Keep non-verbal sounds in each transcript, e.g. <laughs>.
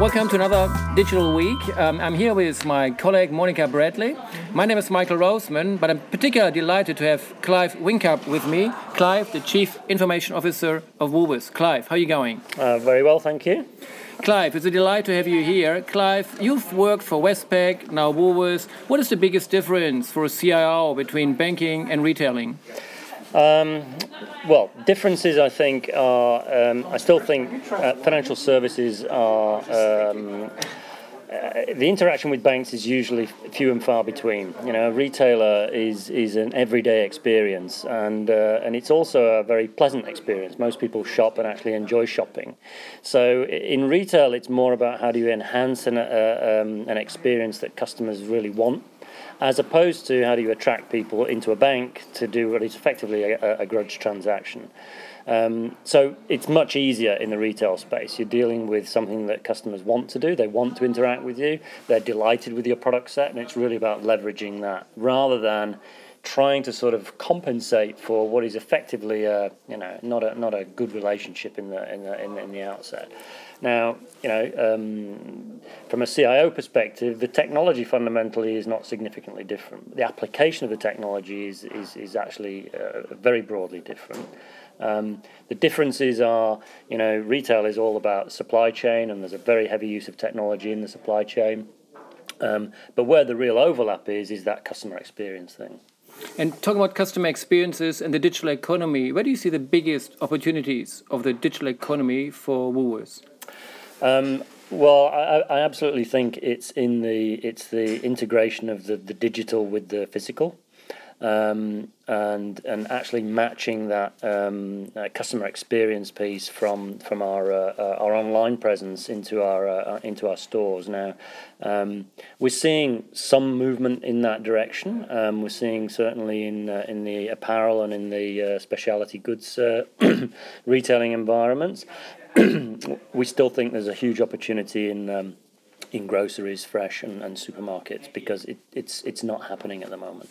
Welcome to another Digital Week. Um, I'm here with my colleague Monica Bradley. My name is Michael Rosemann, but I'm particularly delighted to have Clive Whincup with me. Clive, the Chief Information Officer of Woolworths. Clive, how are you going? Uh, very well, thank you. Clive, it's a delight to have you here. Clive, you've worked for Westpac, now Woolworths. What is the biggest difference for a CIO between banking and retailing? Um, well, differences I think are. Um, I still think uh, financial services are. Um, uh, the interaction with banks is usually few and far between. You know, a retailer is is an everyday experience, and uh, and it's also a very pleasant experience. Most people shop and actually enjoy shopping. So in retail, it's more about how do you enhance an uh, um, an experience that customers really want as opposed to how do you attract people into a bank to do what is effectively a, a grudge transaction. Um, so it's much easier in the retail space. You're dealing with something that customers want to do. They want to interact with you. They're delighted with your product set, and it's really about leveraging that rather than trying to sort of compensate for what is effectively a you know not a not a good relationship in the in the in, in the outset. Now, you know, um, from a CIO perspective, the technology fundamentally is not significantly different. The application of the technology is is, is actually uh, very broadly different. Um, the differences are, you know, retail is all about supply chain, and there's a very heavy use of technology in the supply chain. Um, but where the real overlap is, is that customer experience thing. And talking about customer experiences and the digital economy, where do you see the biggest opportunities of the digital economy for Woolworths? Um, well, I, I, absolutely think it's in the it's the integration of the, the digital with the physical um, and and actually matching that um, uh, customer experience piece from from our uh, uh, our online presence into our uh, uh, into our stores. Now, um, we're seeing some movement in that direction. Um, we're seeing certainly in uh, in the apparel and in the specialty goods <clears throat> retailing environments. <clears throat> we still think there's a huge opportunity in um, in groceries, fresh, and, and supermarkets because it, it's it's not happening at the moment.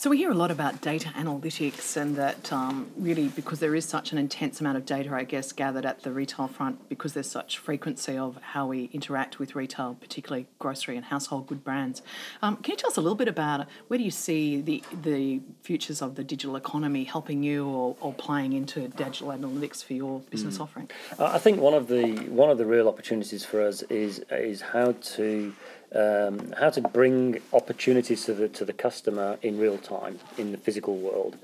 So we hear a lot about data analytics, and that um, really because there is such an intense amount of data, I guess, gathered at the retail front, because there's such frequency of how we interact with retail, particularly grocery and household good brands. Um, can you tell us a little bit about where do you see the the futures of the digital economy helping you or, or playing into digital analytics for your business mm. offering? I think one of the one of the real opportunities for us is is how to um, how to bring opportunities to the to the customer in real time in the physical world.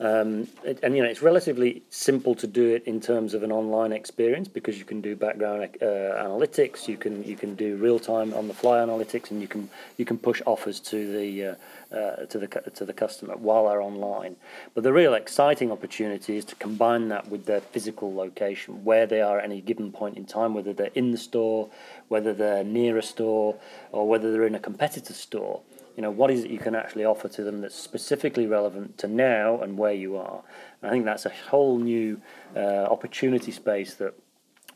Um, and you know it's relatively simple to do it in terms of an online experience because you can do background uh, analytics, you can you can do real time on the fly analytics, and you can you can push offers to the uh, uh, to the to the customer while they're online. But the real exciting opportunity is to combine that with their physical location, where they are at any given point in time, whether they're in the store, whether they're near a store, or whether they're in a competitor store. You know, what is it you can actually offer to them that's specifically relevant to now and where you are? And I think that's a whole new uh, opportunity space that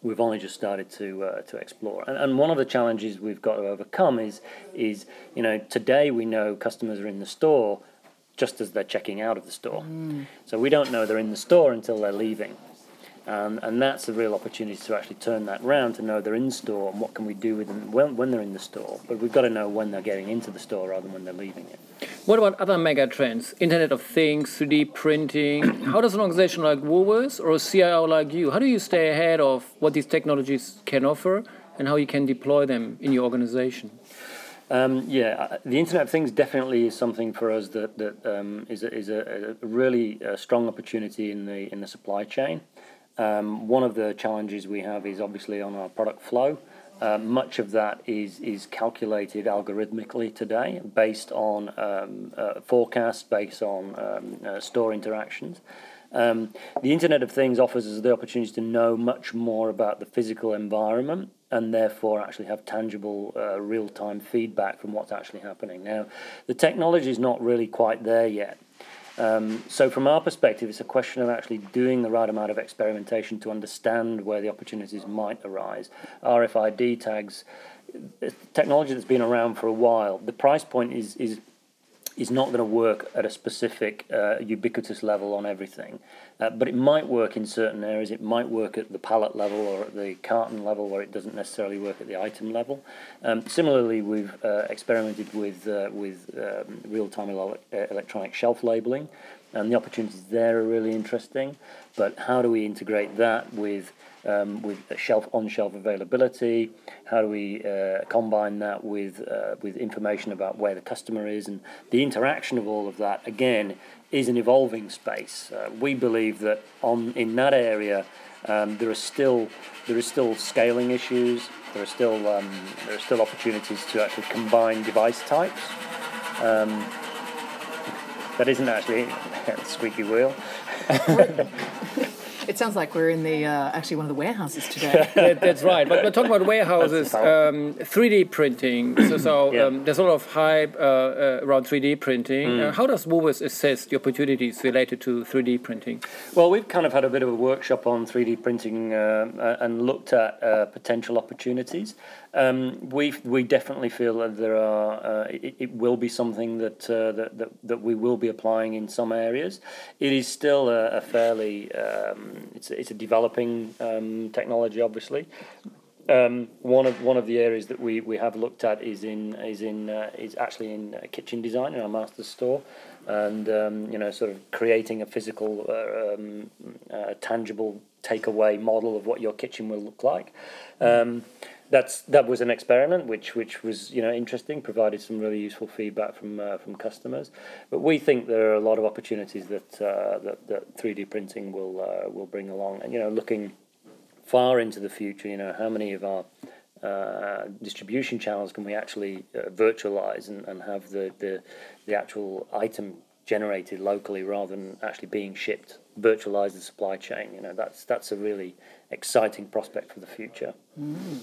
we've only just started to uh, to explore. And, and one of the challenges we've got to overcome is is you know today we know customers are in the store just as they're checking out of the store. Mm. So we don't know they're in the store until they're leaving. Um, and that's a real opportunity to actually turn that around to know they're in store and what can we do with them when, when they're in the store. But we've got to know when they're getting into the store rather than when they're leaving it. What about other mega trends? Internet of Things, 3D printing. <coughs> how does an organization like Woolworths or a CIO like you, how do you stay ahead of what these technologies can offer and how you can deploy them in your organization? Um, yeah, uh, the Internet of Things definitely is something for us that that um, is a, is a, a really uh, strong opportunity in the in the supply chain. Um, one of the challenges we have is obviously on our product flow. Uh, much of that is is calculated algorithmically today, based on um, uh, forecasts, based on um, uh, store interactions. Um, the Internet of Things offers us the opportunity to know much more about the physical environment and therefore actually have tangible uh, real time feedback from what's actually happening. Now, the technology is not really quite there yet. Um, so, from our perspective, it's a question of actually doing the right amount of experimentation to understand where the opportunities might arise. RFID tags, technology that's been around for a while. The price point is is is not going to work at a specific uh, ubiquitous level on everything. Uh, but it might work in certain areas. It might work at the pallet level or at the carton level where it doesn't necessarily work at the item level. Um, similarly, we've uh, experimented with, uh, with um, real-time ele- uh, electronic shelf labeling and the opportunities there are really interesting. But how do we integrate that with um, with shelf on-shelf availability? How do we uh, combine that with uh, with information about where the customer is and the interaction of all of that? Again, is an evolving space. Uh, we believe that on in that area. Um, there are still there is still scaling issues. There are still um, there are still opportunities to actually combine device types. Um, that isn't actually <laughs> a squeaky wheel. <laughs> It sounds like we're in the uh, actually one of the warehouses today. <laughs> that, that's right. But we're talking about warehouses, um, 3D printing. So, so Yeah. um, there's a lot of hype uh, uh, around 3D printing. Mm. Uh, how does Woolworths assess the opportunities related to 3D printing? Well, we've kind of had a bit of a workshop on 3D printing uh, uh, and looked at uh, potential opportunities. Um, we we definitely feel that there are uh, it, it will be something that, uh, that that that we will be applying in some areas. It is still a, a fairly um, it's it's a developing um, technology, obviously. Um, one of one of the areas that we, we have looked at is in is in uh, is actually in uh, kitchen design in our Masters store, and um, you know sort of creating a physical, uh, um, uh, tangible takeaway model of what your kitchen will look like. Um, that's that was an experiment which which was you know interesting, provided some really useful feedback from uh, from customers. But we think there are a lot of opportunities that uh, that that three D printing will uh, will bring along, and you know looking far into the future, you know, how many of our uh, distribution channels can we actually uh, virtualize and, and have the, the, the actual item generated locally rather than actually being shipped, virtualize the supply chain. You know, that's, that's a really exciting prospect for the future. Mm.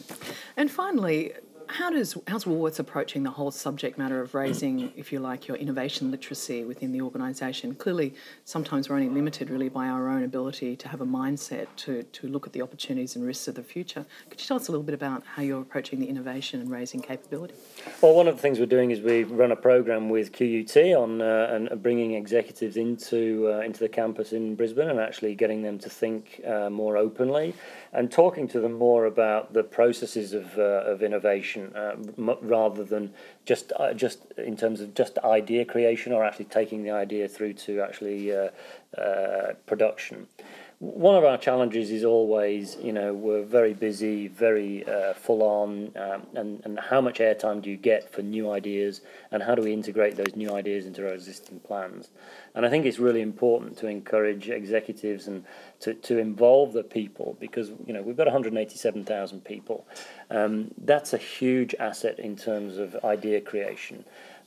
And finally, how does how's Woolworths approaching the whole subject matter of raising, if you like, your innovation literacy within the organisation? Clearly, sometimes we're only limited really by our own ability to have a mindset to, to look at the opportunities and risks of the future. Could you tell us a little bit about how you're approaching the innovation and raising capability? Well, one of the things we're doing is we run a program with QUT on uh, and bringing executives into uh, into the campus in Brisbane and actually getting them to think uh, more openly and talking to them more about the processes of uh, of innovation uh, m- rather than just uh, just in terms of just idea creation or actually taking the idea through to actually uh, uh, production one of our challenges is always, you know, we're very busy, very uh, full on, um, and, and how much airtime do you get for new ideas, and how do we integrate those new ideas into our existing plans? And I think it's really important to encourage executives and to, to involve the people because, you know, we've got 187,000 people. Um, that's a huge asset in terms of idea creation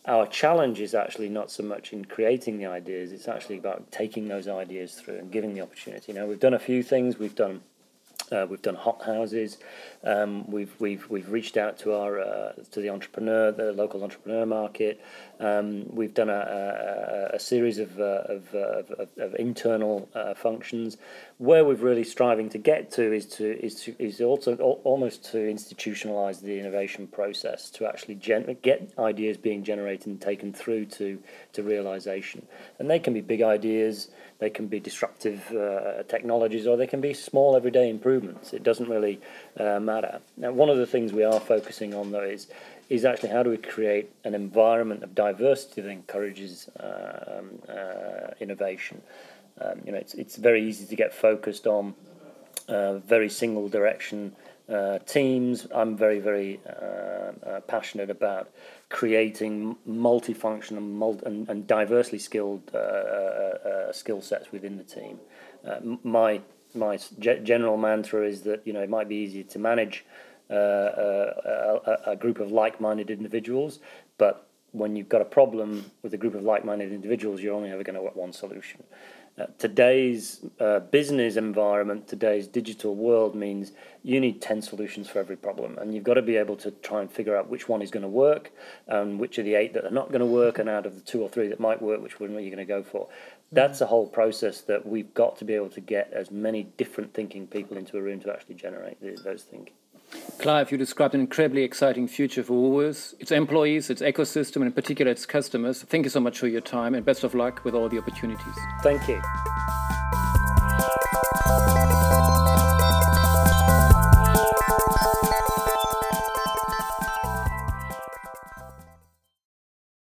our challenge is actually not so much in creating the ideas it's actually about taking those ideas through and giving the opportunity know we've done a few things we've done uh, we've done hot houses. Um, we've we've we've reached out to our uh, to the entrepreneur, the local entrepreneur market. Um, we've done a, a, a series of, uh, of, uh, of, of internal uh, functions. Where we're really striving to get to is to is to is also almost to institutionalize the innovation process to actually gen- get ideas being generated and taken through to to realization. And they can be big ideas. They can be disruptive uh, technologies, or they can be small everyday improvements. It doesn't really uh, matter. Now, one of the things we are focusing on though is is actually how do we create an environment of diversity that encourages um, uh, innovation. Um, you know, it's it's very easy to get focused on uh, very single direction uh, teams. I'm very, very uh, uh, passionate about creating multifunctional multi- and, and diversely skilled uh, uh, skill sets within the team. My my ge- general mantra is that you know it might be easier to manage a, a group of like-minded individuals, but when you've got a problem with a group of like-minded individuals, you're only ever going to get one solution. Uh, today's uh, business environment, today's digital world means you need 10 solutions for every problem. And you've got to be able to try and figure out which one is going to work and which are the eight that are not going to work. And out of the two or three that might work, which one are you going to go for? That's a whole process that we've got to be able to get as many different thinking people into a room to actually generate those thinking. Clive, you described an incredibly exciting future for Woolworths, its employees, its ecosystem, and in particular its customers. Thank you so much for your time and best of luck with all the opportunities. Thank you.